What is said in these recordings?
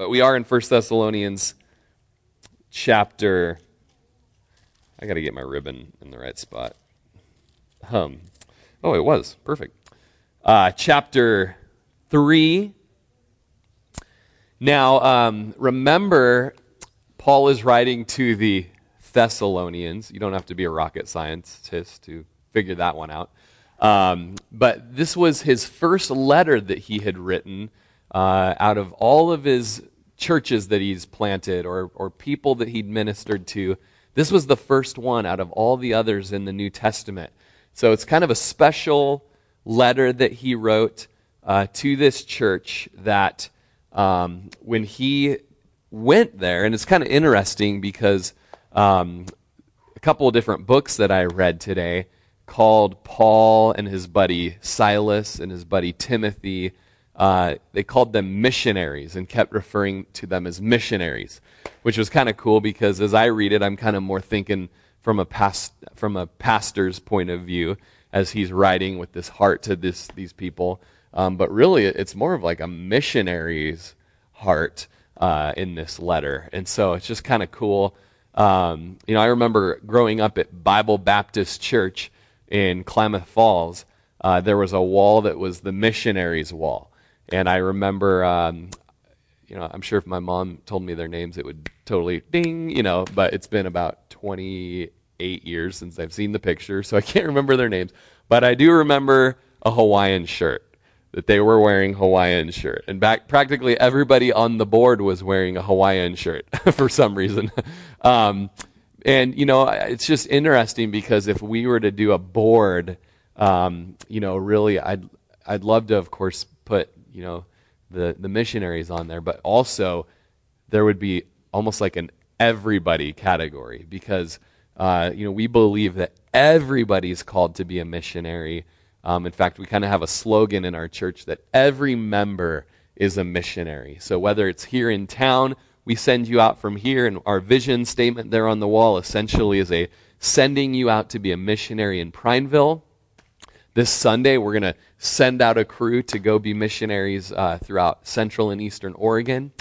But we are in 1 Thessalonians chapter. I got to get my ribbon in the right spot. Hum. Oh, it was. Perfect. Uh, chapter 3. Now, um, remember, Paul is writing to the Thessalonians. You don't have to be a rocket scientist to figure that one out. Um, but this was his first letter that he had written uh, out of all of his churches that he's planted or, or people that he'd ministered to. This was the first one out of all the others in the New Testament. So it's kind of a special letter that he wrote uh, to this church that um, when he went there, and it's kind of interesting because um, a couple of different books that I read today called Paul and his buddy Silas and his buddy Timothy. Uh, they called them missionaries and kept referring to them as missionaries, which was kind of cool because as I read it, I'm kind of more thinking from a past, from a pastor's point of view as he's writing with this heart to this these people. Um, but really, it's more of like a missionary's heart uh, in this letter, and so it's just kind of cool. Um, you know, I remember growing up at Bible Baptist Church in Klamath Falls. Uh, there was a wall that was the missionaries' wall, and I remember. Um, you know, I'm sure if my mom told me their names, it would totally ding, you know, but it's been about 28 years since I've seen the picture, so I can't remember their names. But I do remember a Hawaiian shirt that they were wearing Hawaiian shirt. And back practically everybody on the board was wearing a Hawaiian shirt for some reason. um, and you know, it's just interesting because if we were to do a board, um, you know, really, I'd I'd love to, of course, put you know the the missionaries on there, but also there would be almost like an everybody category because uh, you know we believe that everybody's called to be a missionary. Um, in fact, we kind of have a slogan in our church that every member is a missionary. So whether it's here in town, we send you out from here, and our vision statement there on the wall essentially is a sending you out to be a missionary in Prineville. This Sunday, we're going to send out a crew to go be missionaries uh, throughout central and eastern Oregon.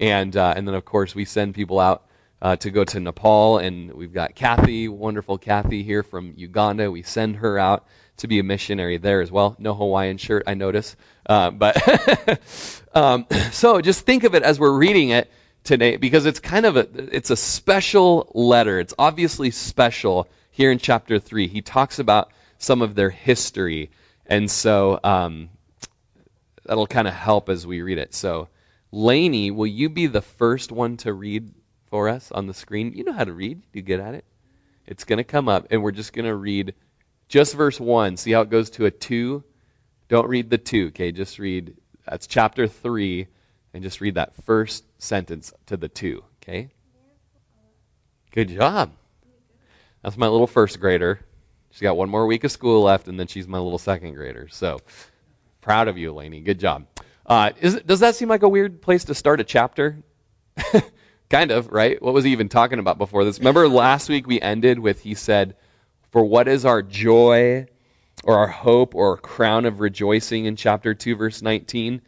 And, uh, and then, of course, we send people out uh, to go to Nepal. And we've got Kathy, wonderful Kathy here from Uganda. We send her out to be a missionary there as well. No Hawaiian shirt, I notice. Uh, but um, so just think of it as we're reading it today because it's kind of a it's a special letter. It's obviously special here in chapter three. He talks about some of their history, and so um, that'll kind of help as we read it. So, Laney, will you be the first one to read for us on the screen? You know how to read. You get at it. It's going to come up, and we're just going to read just verse 1. See how it goes to a 2? Don't read the 2, okay? Just read, that's chapter 3, and just read that first sentence to the 2, okay? Good job. That's my little first grader. She's got one more week of school left, and then she's my little second grader. So proud of you, Lainey. Good job. Uh, it, does that seem like a weird place to start a chapter? kind of, right? What was he even talking about before this? Remember last week we ended with he said, For what is our joy or our hope or crown of rejoicing in chapter 2, verse 19?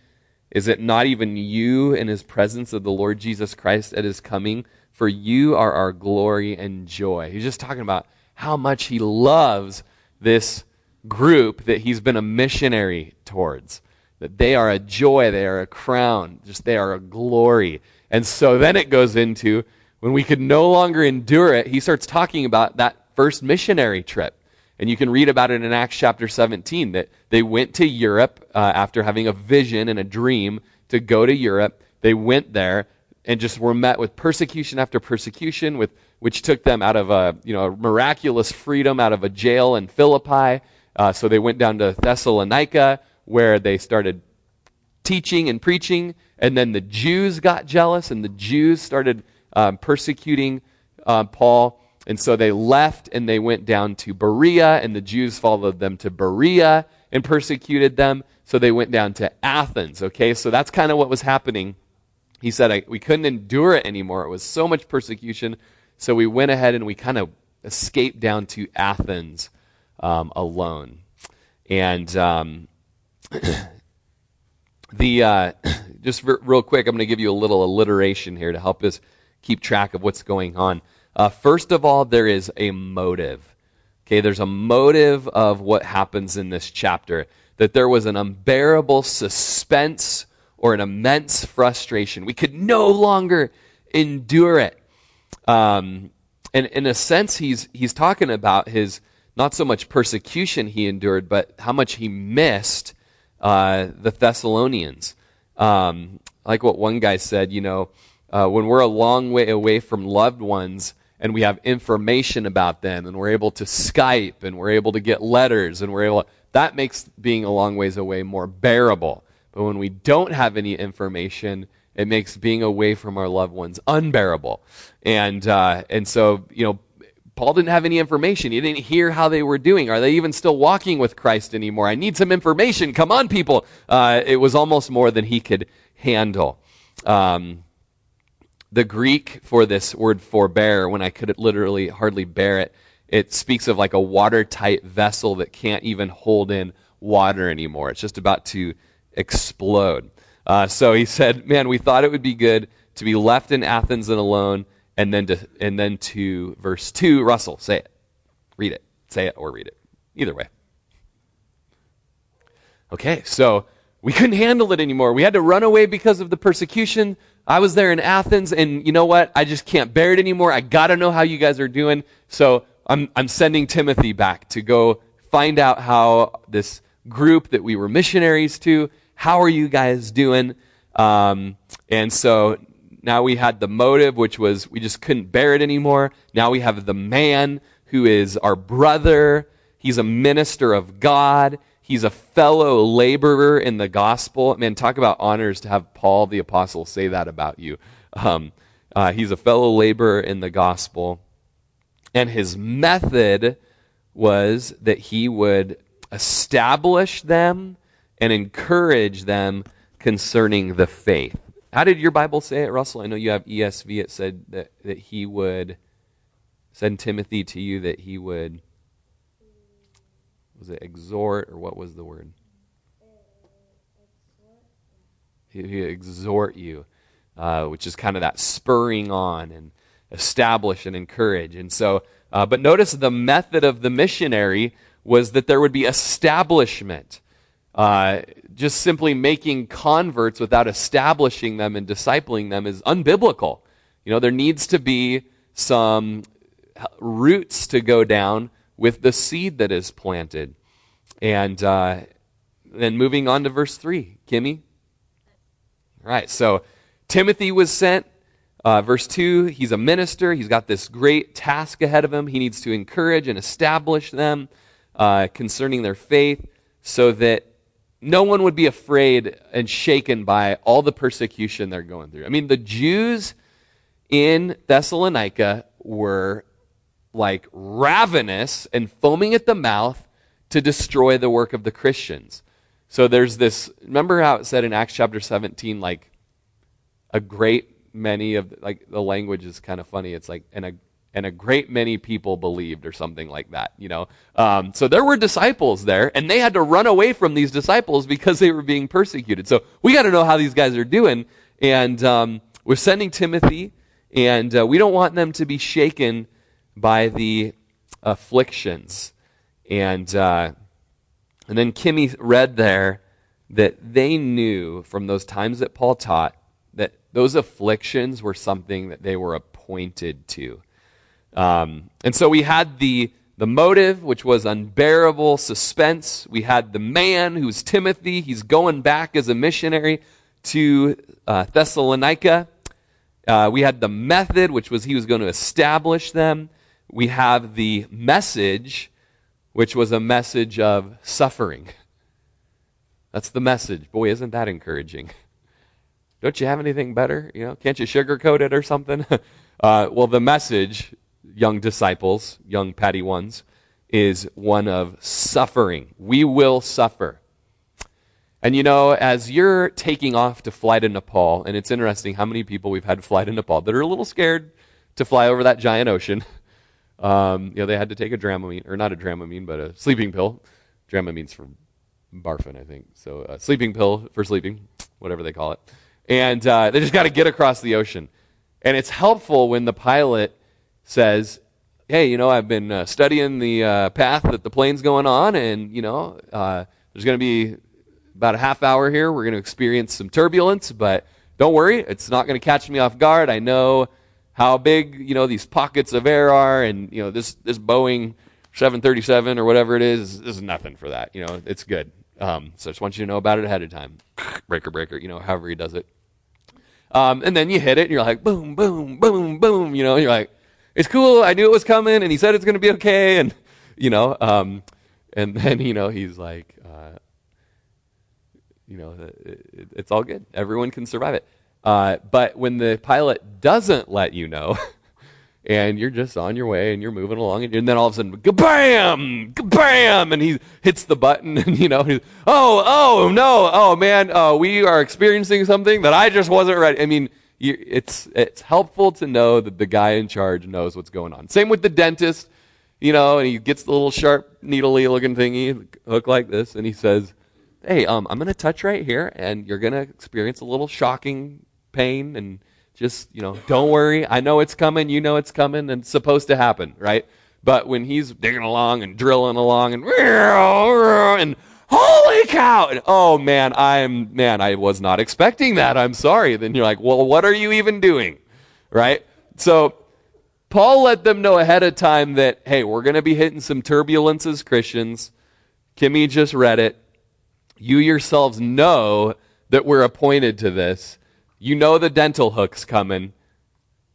Is it not even you in his presence of the Lord Jesus Christ at his coming? For you are our glory and joy. He's just talking about how much he loves this group that he's been a missionary towards. That they are a joy, they are a crown, just they are a glory. And so then it goes into when we could no longer endure it, he starts talking about that first missionary trip. And you can read about it in Acts chapter 17 that they went to Europe uh, after having a vision and a dream to go to Europe. They went there and just were met with persecution after persecution, with, which took them out of a you know, miraculous freedom out of a jail in Philippi. Uh, so they went down to Thessalonica, where they started teaching and preaching. And then the Jews got jealous, and the Jews started um, persecuting uh, Paul. And so they left and they went down to Berea, and the Jews followed them to Berea and persecuted them. So they went down to Athens. Okay, so that's kind of what was happening. He said, We couldn't endure it anymore. It was so much persecution. So we went ahead and we kind of escaped down to Athens um, alone. And um, the uh, just r- real quick, I'm going to give you a little alliteration here to help us keep track of what's going on. Uh, first of all, there is a motive. Okay, there's a motive of what happens in this chapter. That there was an unbearable suspense or an immense frustration. We could no longer endure it. Um, and in a sense, he's he's talking about his not so much persecution he endured, but how much he missed uh, the Thessalonians. Um, like what one guy said, you know, uh, when we're a long way away from loved ones and we have information about them and we're able to Skype and we're able to get letters and we're able, that makes being a long ways away more bearable. But when we don't have any information, it makes being away from our loved ones unbearable. And, uh, and so, you know, Paul didn't have any information. He didn't hear how they were doing. Are they even still walking with Christ anymore? I need some information. Come on, people. Uh, it was almost more than he could handle. Um, the Greek for this word forbear, when I could literally hardly bear it, it speaks of like a watertight vessel that can't even hold in water anymore. It's just about to explode. Uh, so he said, Man, we thought it would be good to be left in Athens and alone and then to, and then to verse 2. Russell, say it. Read it. Say it or read it. Either way. Okay, so we couldn't handle it anymore. We had to run away because of the persecution. I was there in Athens, and you know what? I just can't bear it anymore. I got to know how you guys are doing. So I'm, I'm sending Timothy back to go find out how this group that we were missionaries to, how are you guys doing? Um, and so now we had the motive, which was we just couldn't bear it anymore. Now we have the man who is our brother. He's a minister of God. He's a fellow laborer in the gospel. Man, talk about honors to have Paul the apostle say that about you. Um, uh, he's a fellow laborer in the gospel. And his method was that he would establish them and encourage them concerning the faith. How did your Bible say it, Russell? I know you have ESV. It said that, that he would send Timothy to you that he would was it exhort or what was the word? He, exhort you, uh, which is kind of that spurring on and establish and encourage. And so, uh, but notice the method of the missionary was that there would be establishment. Uh, just simply making converts without establishing them and discipling them is unbiblical. You know, there needs to be some roots to go down with the seed that is planted. And uh, then moving on to verse 3. Kimmy? All right, so Timothy was sent. Uh, verse 2, he's a minister. He's got this great task ahead of him. He needs to encourage and establish them uh, concerning their faith so that no one would be afraid and shaken by all the persecution they're going through. I mean, the Jews in Thessalonica were like ravenous and foaming at the mouth to destroy the work of the Christians. So there's this, remember how it said in Acts chapter 17, like a great many of, like the language is kind of funny. It's like, and a and a great many people believed or something like that you know? Um, so there were disciples there and they had to run away from these disciples because they were being persecuted. So we got to know how these guys are doing and um, we're sending timothy and uh, we don't want them to be shaken by the afflictions. And uh, and then kimmy read there that they knew from those times that paul taught that those afflictions were something that they were appointed to um, and so we had the, the motive, which was unbearable suspense. We had the man, who's Timothy. He's going back as a missionary to uh, Thessalonica. Uh, we had the method, which was he was going to establish them. We have the message, which was a message of suffering. That's the message. Boy, isn't that encouraging? Don't you have anything better? You know, can't you sugarcoat it or something? uh, well, the message young disciples, young patty ones, is one of suffering. We will suffer. And you know, as you're taking off to fly to Nepal, and it's interesting how many people we've had fly to Nepal that are a little scared to fly over that giant ocean. Um, you know, they had to take a Dramamine, or not a Dramamine, but a sleeping pill. Dramamine's for barfing, I think. So, a sleeping pill for sleeping. whatever they call it. And uh, they just got to get across the ocean. And it's helpful when the pilot says, hey, you know, I've been uh, studying the uh, path that the plane's going on, and, you know, uh, there's going to be about a half hour here. We're going to experience some turbulence, but don't worry, it's not going to catch me off guard. I know how big, you know, these pockets of air are, and, you know, this, this Boeing 737 or whatever it is, is nothing for that. You know, it's good. Um, so I just want you to know about it ahead of time. breaker, breaker, you know, however he does it. Um, and then you hit it, and you're like, boom, boom, boom, boom, you know, you're like, it's cool. I knew it was coming, and he said it's going to be okay, and you know, um, and then you know he's like, uh, you know, it, it's all good. Everyone can survive it. Uh, but when the pilot doesn't let you know, and you're just on your way and you're moving along, and, then all of a sudden, bam, bam, and he hits the button, and you know, oh, oh, no, oh man, oh, we are experiencing something that I just wasn't ready. I mean, it's it's helpful to know that the guy in charge knows what's going on. Same with the dentist, you know, and he gets the little sharp, needly looking thingy, hook like this, and he says, hey, um, I'm going to touch right here, and you're going to experience a little shocking pain, and just, you know, don't worry. I know it's coming. You know it's coming, and it's supposed to happen, right? But when he's digging along and drilling along and, and holy cow! Oh man, I'm, man, I was not expecting that. I'm sorry. Then you're like, well, what are you even doing? Right? So, Paul let them know ahead of time that, hey, we're going to be hitting some turbulences, Christians. Kimmy just read it you yourselves know that we're appointed to this. You know the dental hook's coming.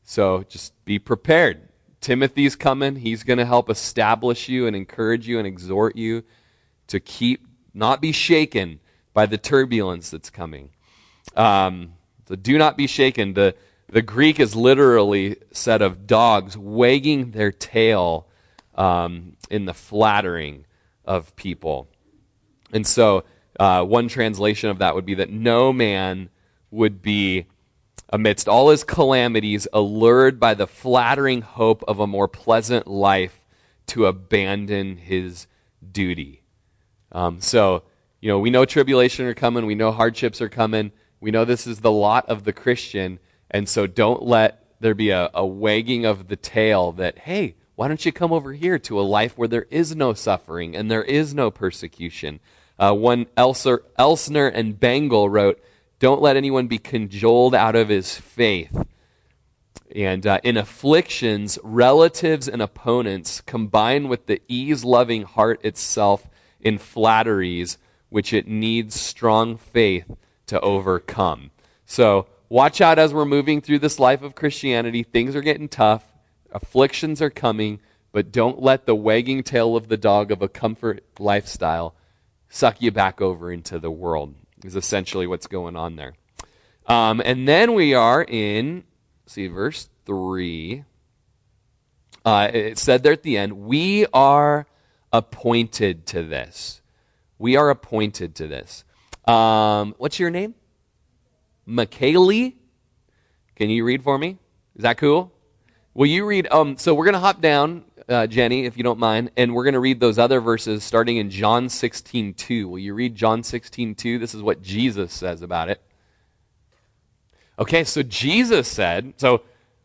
So just be prepared. Timothy's coming. He's going to help establish you and encourage you and exhort you to keep, not be shaken by the turbulence that's coming. Um, so do not be shaken. The, the Greek is literally said of dogs wagging their tail um, in the flattering of people. And so uh, one translation of that would be that no man would be, amidst all his calamities, allured by the flattering hope of a more pleasant life to abandon his duty. Um, so, you know, we know tribulation are coming, we know hardships are coming, we know this is the lot of the Christian, and so don't let there be a, a wagging of the tail that, hey, why don't you come over here to a life where there is no suffering and there is no persecution? Uh, one Elser, Elsner and Bengel wrote, Don't let anyone be cajoled out of his faith. And uh, in afflictions, relatives and opponents combine with the ease loving heart itself in flatteries, which it needs strong faith to overcome. So, watch out as we're moving through this life of Christianity. Things are getting tough, afflictions are coming, but don't let the wagging tail of the dog of a comfort lifestyle suck you back over into the world, is essentially what's going on there. Um, and then we are in, see, verse 3. Uh, it said there at the end, we are appointed to this. We are appointed to this. Um, what's your name? McKaylee? Can you read for me? Is that cool? Will you read? Um, so we're going to hop down uh, Jenny, if you don't mind, and we're going to read those other verses starting in John 16 2. Will you read John 16 2? This is what Jesus says about it. Okay, so Jesus said, so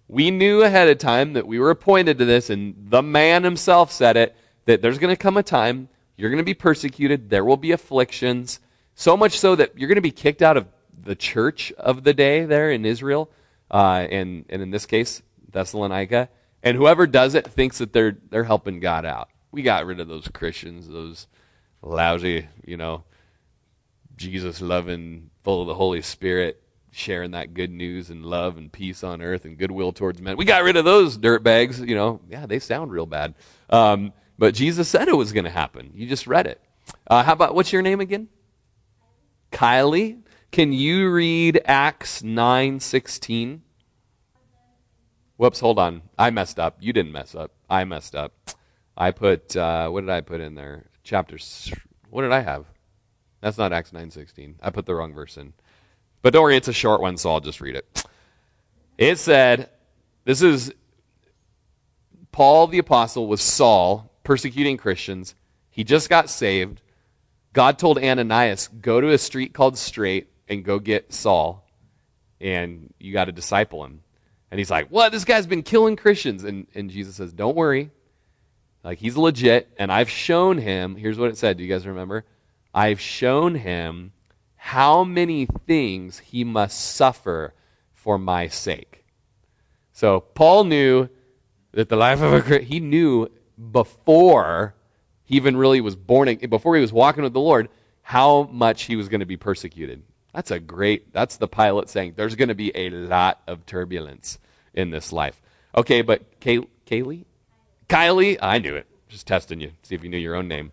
we knew ahead of time that we were appointed to this, and the man himself said it, that there's going to come a time you're going to be persecuted, there will be afflictions, so much so that you're going to be kicked out of the church of the day there in Israel, uh, and, and in this case, Thessalonica. And whoever does it thinks that they're they're helping God out. We got rid of those Christians, those lousy, you know, Jesus loving, full of the Holy Spirit, sharing that good news and love and peace on earth and goodwill towards men. We got rid of those dirtbags, you know. Yeah, they sound real bad. Um, but Jesus said it was going to happen. You just read it. Uh, how about what's your name again? Kylie. Can you read Acts nine sixteen? Whoops, hold on. I messed up. You didn't mess up. I messed up. I put, uh, what did I put in there? Chapters. What did I have? That's not Acts 9.16. I put the wrong verse in. But don't worry, it's a short one, so I'll just read it. It said, this is Paul the Apostle was Saul persecuting Christians. He just got saved. God told Ananias, go to a street called Straight and go get Saul, and you got to disciple him. And he's like, What? This guy's been killing Christians. And, and Jesus says, Don't worry. Like, he's legit, and I've shown him. Here's what it said. Do you guys remember? I've shown him how many things he must suffer for my sake. So Paul knew that the life of a he knew before he even really was born before he was walking with the Lord how much he was going to be persecuted. That's a great that's the pilot saying there's going to be a lot of turbulence in this life. Okay, but Kay, Kaylee? Kylie? I knew it. Just testing you. See if you knew your own name.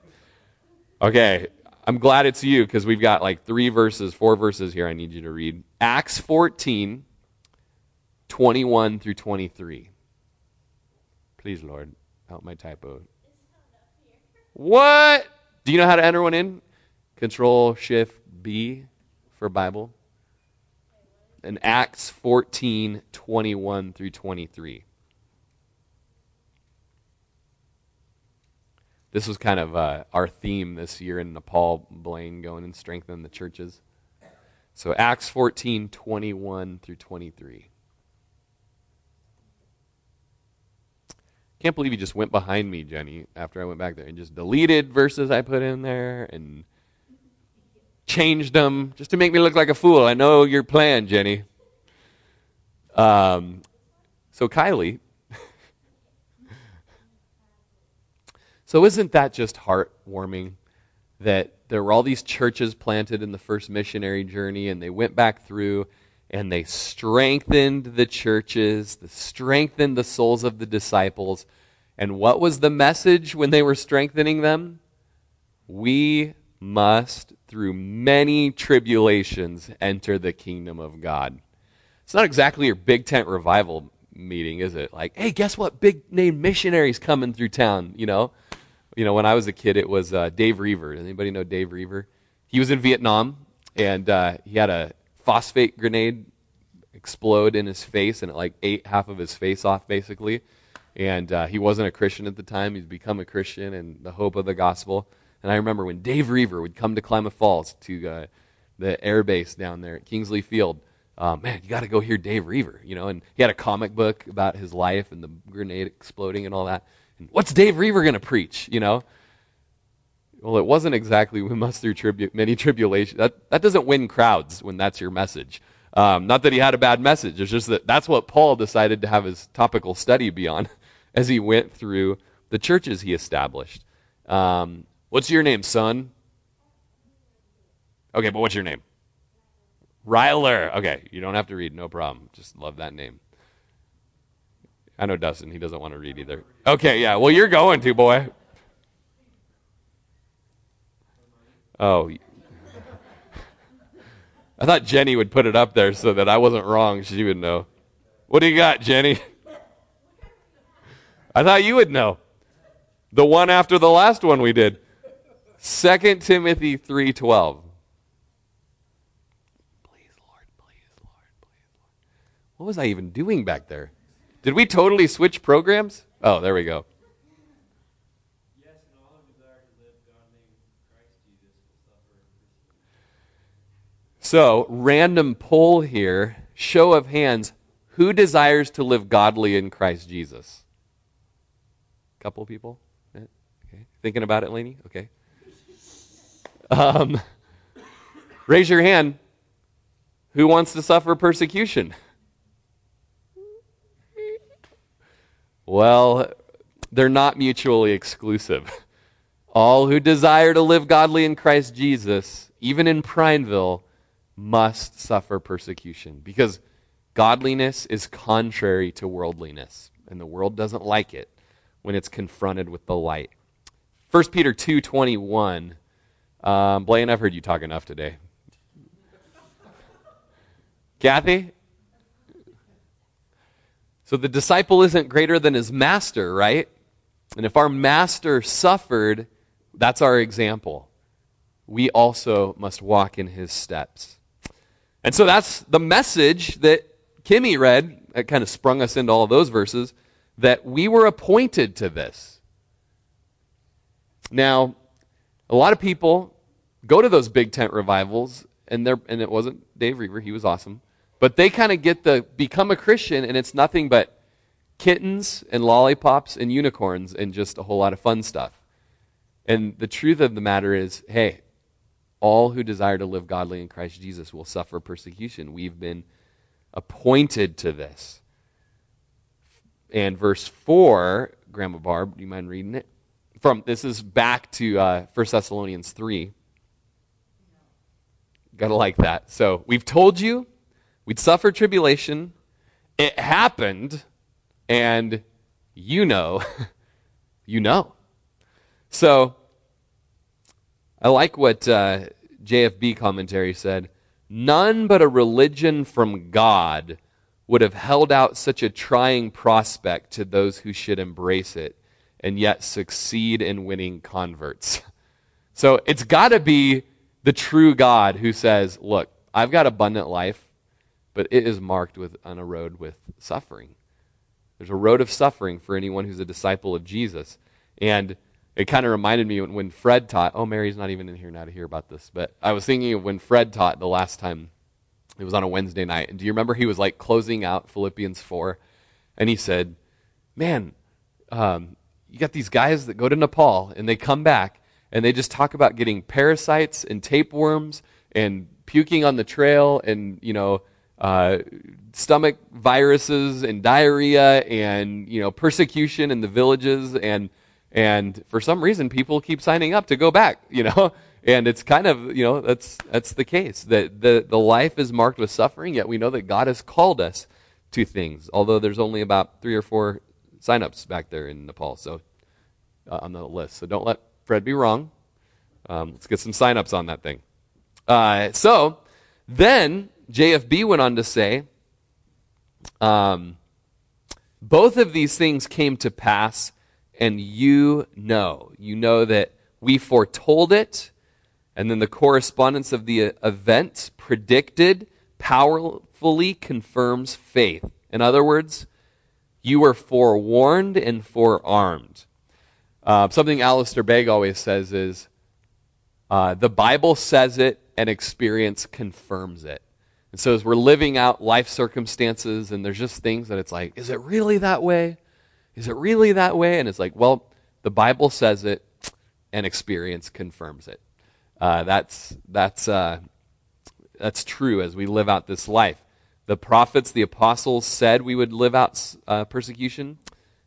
Okay, I'm glad it's you because we've got like three verses, four verses here I need you to read. Acts 14, 21 through 23. Please, Lord, help my typo. What? Do you know how to enter one in? Control Shift B for Bible. And Acts 14, 21 through 23. This was kind of uh, our theme this year in Nepal, Blaine going and strengthening the churches. So Acts 14, 21 through 23. Can't believe you just went behind me, Jenny, after I went back there and just deleted verses I put in there and changed them just to make me look like a fool. I know your plan, Jenny. Um, so, Kylie, So, isn't that just heartwarming that there were all these churches planted in the first missionary journey and they went back through and they strengthened the churches, they strengthened the souls of the disciples. And what was the message when they were strengthening them? We must, through many tribulations, enter the kingdom of God. It's not exactly your big tent revival meeting, is it? Like, hey, guess what? Big name missionaries coming through town, you know? you know, when I was a kid, it was uh, Dave Roever. Does anybody know Dave Roever? He was in Vietnam, and uh, he had a phosphate grenade explode in his face, and it like ate half of his face off, basically. And uh, he wasn't a Christian at the time. He's become a Christian and the hope of the gospel. And I remember when Dave Roever would come to Klamath Falls to uh, the air base down there at Kingsley Field. Um, man, you got to go hear Dave Roever, you know. And he had a comic book about his life and the grenade exploding and all that. What's Dave Roever going to preach, you know? Well, it wasn't exactly we must through tribu- many tribulations. That, that doesn't win crowds when that's your message. Um, not that he had a bad message. It's just that that's what Paul decided to have his topical study be on as he went through the churches he established. Um, what's your name, son? Okay, but what's your name? Ryler. Okay, you don't have to read, no problem. Just love that name. I know Dustin, he doesn't want to read either. Okay, yeah. Well, you're going to, boy. Oh. I thought Jenny would put it up there so that I wasn't wrong. She would know. What do you got, Jenny? I thought you would know. The one after the last one we did. 2 Timothy 3:12. Please, Lord, please, Lord, please, Lord. What was I even doing back there? Did we totally switch programs? Oh, there we go. So, random poll here. Show of hands. Who desires to live godly in Christ Jesus? A Couple people? Okay. Thinking about it, Laney? Okay. Um, raise your hand. Who wants to suffer persecution? Well, they're not mutually exclusive. All who desire to live godly in Christ Jesus, even in Prineville, must suffer persecution because godliness is contrary to worldliness, and the world doesn't like it when it's confronted with the light. 1 Peter 2:21. Um, Blaine, I've heard you talk enough today. Kathy, so the disciple isn't greater than his master, right? And if our master suffered, that's our example. We also must walk in his steps. And so that's the message that Kimmy read. That kind of sprung us into all of those verses that we were appointed to this. Now, a lot of people go to those big tent revivals and and it wasn't Dave Roever, he was awesome. But they kind of get the become a Christian, and it's nothing but kittens and lollipops and unicorns and just a whole lot of fun stuff. And the truth of the matter is, hey, all who desire to live godly in Christ Jesus will suffer persecution. We've been appointed to this. And verse 4, Grandma Barb, do you mind reading it? From this is back to uh, 1 Thessalonians 3. Gotta like that. So we've told you we'd suffer tribulation. It happened, and you know, you know. So I like what uh, JFB commentary said. None but a religion from God would have held out such a trying prospect to those who should embrace it and yet succeed in winning converts. So it's got to be the true God who says, Look, I've got abundant life, but it is marked with, on a road with suffering. There's a road of suffering for anyone who's a disciple of Jesus. And it kind of reminded me when, when Fred taught. Oh, Mary's not even in here now to hear about this. But I was thinking of when Fred taught the last time. It was on a Wednesday night. And do you remember he was like closing out Philippians 4? And he said, Man, um, you got these guys that go to Nepal and they come back and they just talk about getting parasites and tapeworms and puking on the trail and, you know, uh, stomach viruses and diarrhea and, you know, persecution in the villages and and for some reason, people keep signing up to go back, you know? And it's kind of, you know, that's, that's the case. That the, the life is marked with suffering, yet we know that God has called us to things, although there's only about three or four signups back there in Nepal, so uh, on the list. So don't let Fred be wrong. Um, let's get some signups on that thing. Uh, so then JFB went on to say, um, both of these things came to pass and you know. You know that we foretold it, and then the correspondence of the event predicted powerfully confirms faith. In other words, you were forewarned and forearmed. Uh, something Alistair Begg always says is uh, the Bible says it and experience confirms it. And so as we're living out life circumstances and there's just things that it's like, is it really that way? Is it really that way? And it's like, well, the Bible says it, and experience confirms it. Uh, that's that's uh, that's true as we live out this life. The prophets, the apostles said we would live out uh, persecution.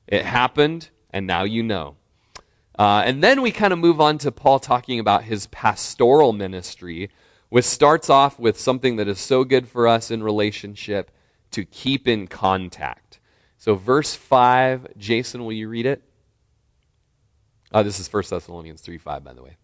It happened, and now you know. Uh, and then we kind of move on to Paul talking about his pastoral ministry, which starts off with something that is so good for us in relationship to keep in contact. So, verse 5, Jason, will you read it? Oh, this is 1 Thessalonians 3 5, by the way.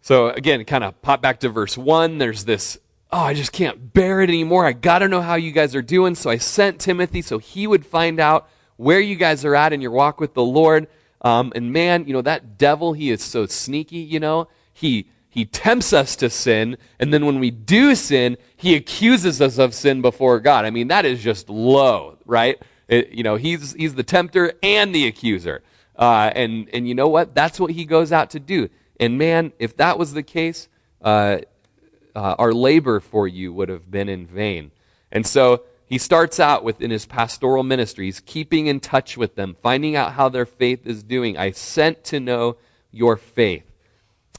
So, again, kind of pop back to verse 1. There's this, oh, I just can't bear it anymore. I got to know how you guys are doing. So, I sent Timothy so he would find out where you guys are at in your walk with the Lord. Um, and man, you know, that devil, he is so sneaky, you know. He he tempts us to sin, and then when we do sin, he accuses us of sin before God. I mean, that is just low, right? It, you know, he's, he's the tempter and the accuser. Uh, and, and you know what? That's what he goes out to do. And man, if that was the case, uh, uh, our labor for you would have been in vain. And so he starts out within his pastoral ministries, keeping in touch with them, finding out how their faith is doing. I sent to know your faith,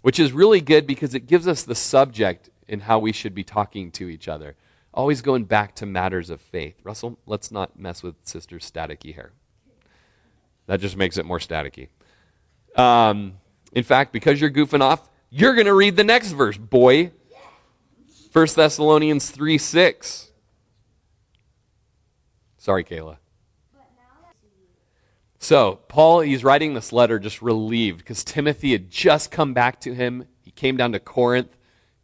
which is really good because it gives us the subject in how we should be talking to each other always going back to matters of faith. Russell, let's not mess with Sister's staticky hair. That just makes it more staticky. Um, in fact, because you're goofing off, you're going to read the next verse, boy. 1 Thessalonians 3 6. Sorry, Kayla. So, Paul, he's writing this letter just relieved because Timothy had just come back to him. He came down to Corinth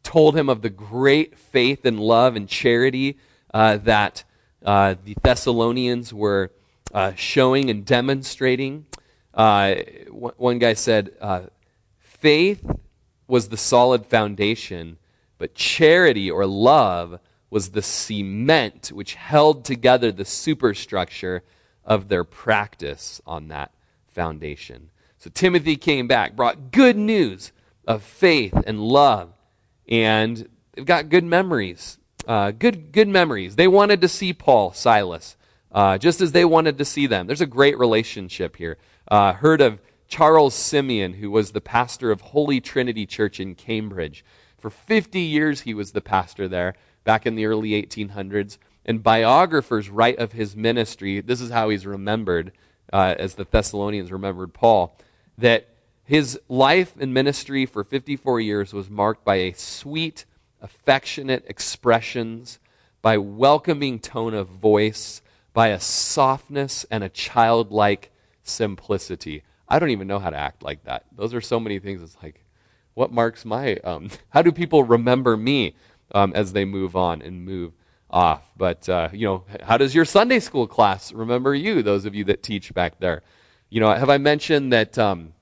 told him of the great faith and love and charity uh, that uh, the Thessalonians were uh, showing and demonstrating. Uh, one guy said, uh, faith was the solid foundation, but charity or love was the cement which held together the superstructure of their practice on that foundation. So Timothy came back, brought good news of faith and love and they've got good memories. Uh, good, good memories. They wanted to see Paul, Silas, uh, just as they wanted to see them. There's a great relationship here. Uh, heard of Charles Simeon, who was the pastor of Holy Trinity Church in Cambridge. For 50 years, he was the pastor there back in the early 1800s. And biographers write of his ministry, this is how he's remembered, uh, as the Thessalonians remembered Paul, that his life and ministry for 54 years was marked by a sweet, affectionate expressions, by welcoming tone of voice, by a softness and a childlike simplicity. I don't even know how to act like that. Those are so many things. It's like, what marks my, um, how do people remember me um, as they move on and move off? But, uh, you know, how does your Sunday school class remember you, those of you that teach back there? You know, have I mentioned that um,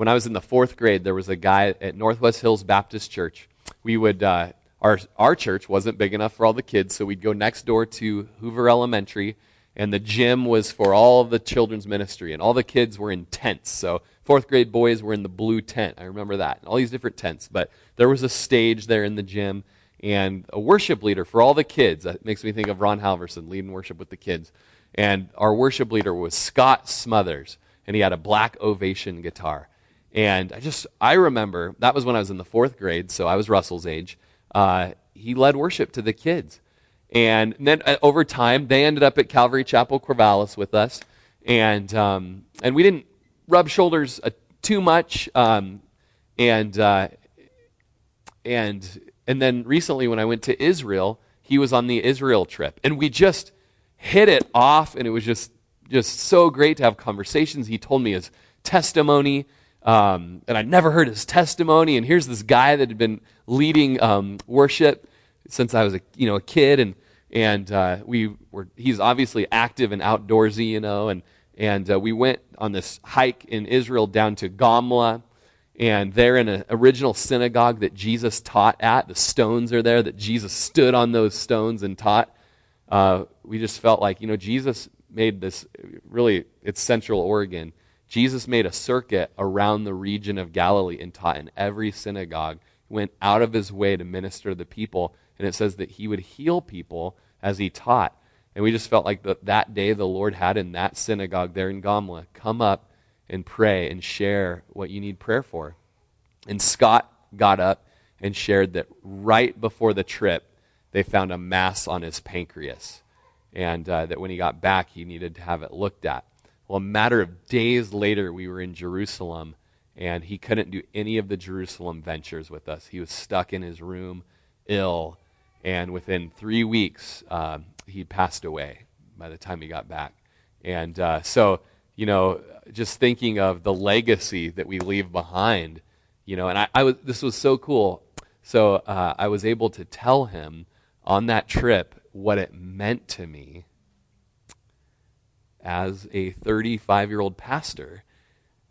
when I was in the fourth grade, there was a guy at Northwest Hills Baptist Church. We would, uh, our, our church wasn't big enough for all the kids, so we'd go next door to Hoover Elementary and the gym was for all the children's ministry, and all the kids were in tents. So fourth grade boys were in the blue tent. I remember that. and All these different tents. But there was a stage there in the gym and a worship leader for all the kids. That makes me think of Ron Halverson leading worship with the kids. And our worship leader was Scott Smothers, and he had a black ovation guitar. And I just, I remember, that was when I was in the fourth grade, so I was Russell's age. Uh, he led worship to the kids. And then uh, over time, they ended up at Calvary Chapel Corvallis with us. And, um, and we didn't rub shoulders uh, too much. Um, and, uh, and, and then recently, when I went to Israel, he was on the Israel trip. And we just hit it off, and it was just, just so great to have conversations. He told me his testimony. Um, and I'd never heard his testimony. And here's this guy that had been leading um, worship since I was a you know a kid, and and uh, we were he's obviously active and outdoorsy, you know, and and uh, we went on this hike in Israel down to Gamla, and there in an original synagogue that Jesus taught at, the stones are there that Jesus stood on those stones and taught. Uh, we just felt like you know Jesus made this really it's Central Oregon. Jesus made a circuit around the region of Galilee and taught in every synagogue. He Went out of his way to minister to the people and it says that he would heal people as he taught. And we just felt like the, that day the Lord had in that synagogue there in Gamla come up and pray and share what you need prayer for. And Scott got up and shared that right before the trip, they found a mass on his pancreas. And uh, that when he got back, he needed to have it looked at. Well, a matter of days later, we were in Jerusalem, and he couldn't do any of the Jerusalem ventures with us. He was stuck in his room, ill, and within three weeks, uh, he passed away by the time he got back. And uh, so, you know, just thinking of the legacy that we leave behind, you know, and I, I was, this was so cool. So uh, I was able to tell him on that trip what it meant to me as a 35 year old pastor.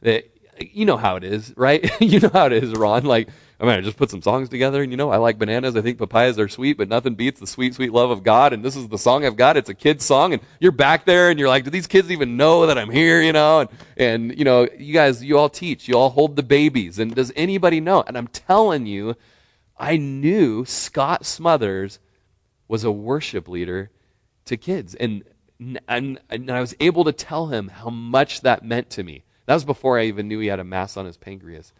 That you know how it is, right? you know how it is, Ron. Like I mean, I just put some songs together, and you know, I like bananas. I think papayas are sweet, but nothing beats the sweet, sweet love of God. And this is the song I've got. It's a kid's song, and you're back there, and you're like, do these kids even know that I'm here? You know, and, and you know, you guys, you all teach, you all hold the babies, and does anybody know? And I'm telling you, I knew Scott Smothers was a worship leader to kids, and and, and I was able to tell him how much that meant to me. That was before I even knew he had a mass on his pancreas.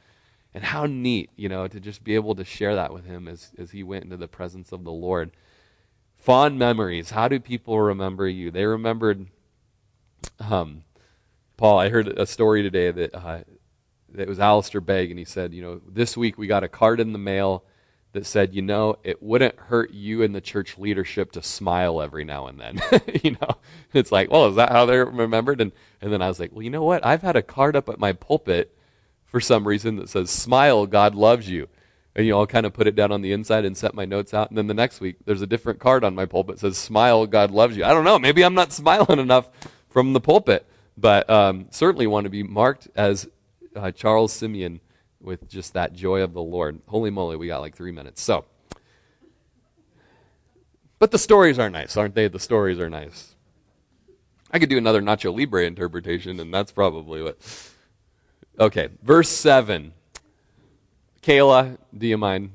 And how neat, you know, to just be able to share that with him as, as he went into the presence of the Lord. Fond memories. How do people remember you? They remembered um, Paul. I heard a story today that, uh, that was Alistair Begg, and he said, you know, this week we got a card in the mail that said, you know, it wouldn't hurt you and the church leadership to smile every now and then. you know, it's like, well, is that how they're remembered? And, and then I was like, well, you know what? I've had a card up at my pulpit for some reason that says, Smile, God loves you. And you know, I'll kind of put it down on the inside and set my notes out. And then the next week, there's a different card on my pulpit that says, Smile, God loves you. I don't know. Maybe I'm not smiling enough from the pulpit. But um, certainly want to be marked as uh, Charles Simeon with just that joy of the Lord. Holy moly, we got like three minutes. So, but the stories are nice, aren't they? The stories are nice. I could do another Nacho Libre interpretation, and that's probably what. Okay, verse 7. Kayla, do you mind?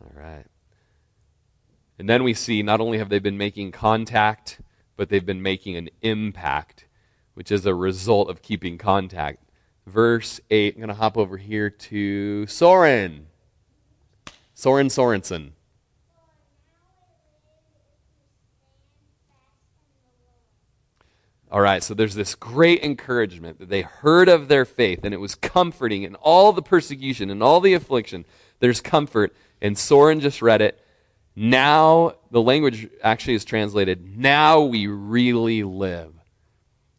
All right. And then we see not only have they been making contact, but they've been making an impact, which is a result of keeping contact. Verse 8, I'm going to hop over here to Soren. Soren Sorensen. All right, so there's this great encouragement that they heard of their faith, and it was comforting in all the persecution and all the affliction. There's comfort, and Soren just read it. Now, the language actually is translated, now we really live.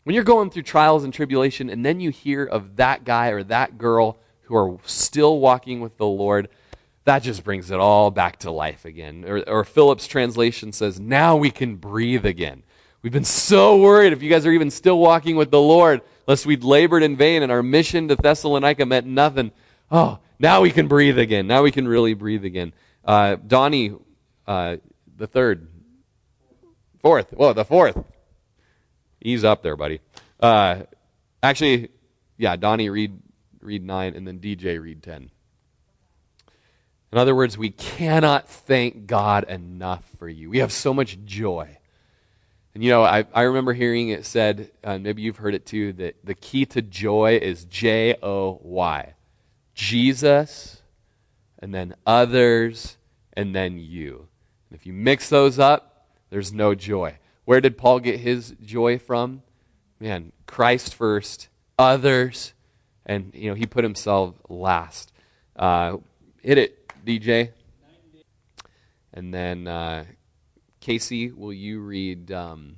When you're going through trials and tribulation, and then you hear of that guy or that girl who are still walking with the Lord, that just brings it all back to life again. Or, or Phillips' translation says, now we can breathe again. We've been so worried if you guys are even still walking with the Lord, lest we'd labored in vain and our mission to Thessalonica meant nothing. Oh, now we can breathe again. Now we can really breathe again. Uh, Donnie, uh, the third, fourth. Well, the fourth. Ease up there, buddy. Uh, actually, yeah, Donnie read read nine, and then DJ read ten. In other words, we cannot thank God enough for you. We have so much joy. And you know, I, I remember hearing it said, uh, maybe you've heard it too, that the key to joy is J O Y. Jesus, and then others, and then you. And if you mix those up, there's no joy. Where did Paul get his joy from? Man, Christ first, others, and you know he put himself last. Uh, hit it, DJ. And then uh, Casey, will you read um,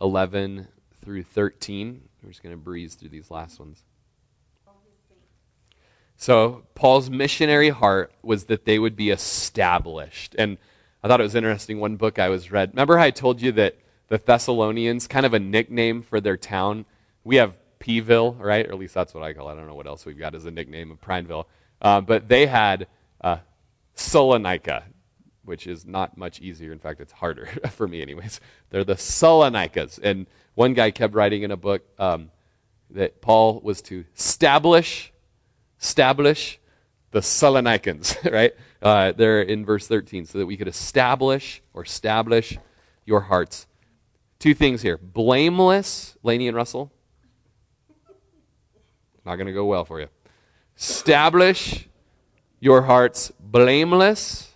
11 through 13? We're just going to breeze through these last ones. So, Paul's missionary heart was that they would be established. And I thought it was interesting. One book I was read. Remember how I told you that the Thessalonians, kind of a nickname for their town? We have Pville, right? Or at least that's what I call it. I don't know what else we've got as a nickname of Prineville. Uh, but they had uh, which is not much easier. In fact, it's harder for me, anyways. They're the Salonikas. And one guy kept writing in a book um, that Paul was to establish, establish the Salonicans, right? Uh, there in verse 13, so that we could establish or establish your hearts. Two things here blameless, Laney and Russell. Not going to go well for you. Establish your hearts blameless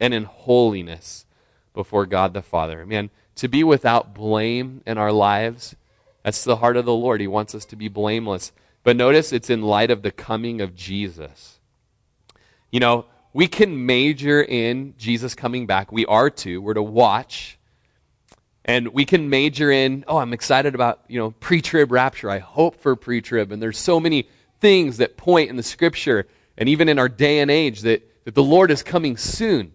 and in holiness before God the Father. Man, to be without blame in our lives, that's the heart of the Lord. He wants us to be blameless. But notice it's in light of the coming of Jesus. You know, we can major in Jesus coming back. We are to. We're to watch. And we can major in, oh, I'm excited about, you know, pre-trib rapture. I hope for pre-trib. And there's so many things that point in the scripture and even in our day and age that, that the Lord is coming soon.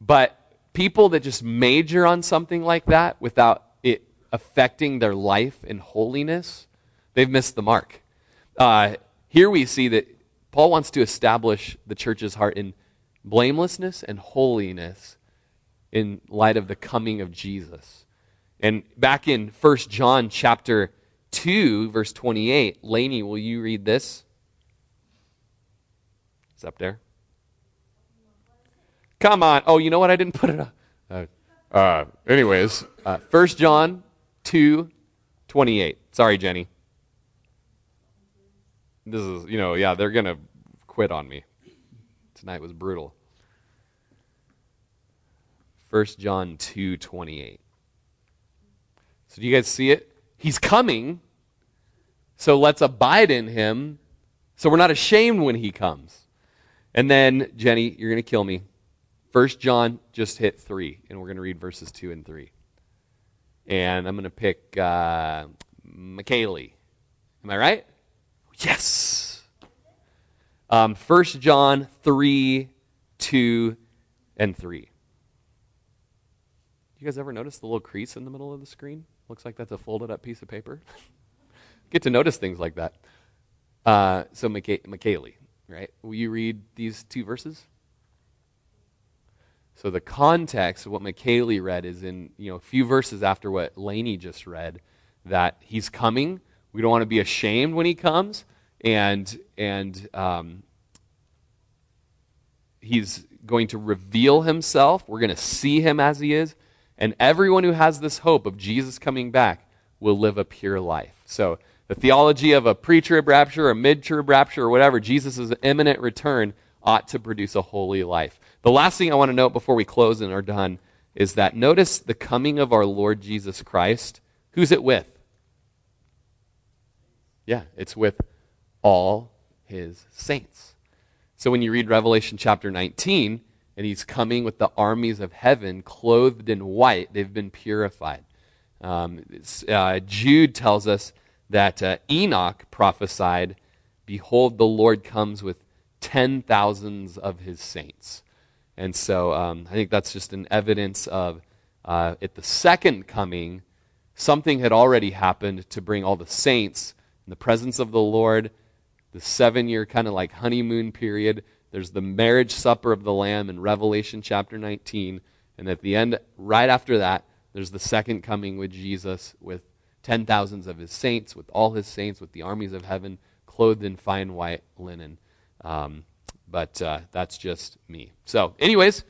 But people that just major on something like that without it affecting their life in holiness, they've missed the mark. Uh, here we see that Paul wants to establish the church's heart in blamelessness and holiness in light of the coming of Jesus. And back in 1 John chapter 2, verse 28, Laney, will you read this? It's up there. Come on. Oh, you know what? I didn't put it up. Uh, uh, anyways, uh, 1 John 2, 28. Sorry, Jenny. This is, you know, yeah, they're going to quit on me. Tonight was brutal. 1 John 2, 28. So do you guys see it? He's coming, so let's abide in him so we're not ashamed when he comes. And then, Jenny, you're going to kill me. First John just hit 3, and we're going to read verses 2 and 3. And I'm going to pick uh, McKaylee. Am I right? Yes. Um, 1 John 3, 2, and 3. You guys ever notice the little crease in the middle of the screen? Looks like that's a folded up piece of paper. Get to notice things like that. Uh, so, McKaylee, right? Will you read these two verses? So the context of what McKaylee read is in you know a few verses after what Laney just read, that he's coming. We don't want to be ashamed when he comes, and and um, he's going to reveal himself. We're going to see him as he is. And everyone who has this hope of Jesus coming back will live a pure life. So, the theology of a pre trib rapture, a mid trib rapture, or whatever, Jesus' imminent return ought to produce a holy life. The last thing I want to note before we close and are done is that notice the coming of our Lord Jesus Christ. Who's it with? Yeah, it's with all his saints. So when you read Revelation chapter 19, and he's coming with the armies of heaven clothed in white, they've been purified. Um, uh, Jude tells us that uh, Enoch prophesied, Behold, the Lord comes with ten thousands of his saints. And so um, I think that's just an evidence of uh, at the second coming, something had already happened to bring all the saints in the presence of the Lord the seven year kind of like honeymoon period. There's the marriage supper of the Lamb in Revelation chapter 19. And at the end, right after that, there's the second coming with Jesus with ten thousands of his saints, with all his saints, with the armies of heaven, clothed in fine white linen. Um, but uh, that's just me. So, anyways,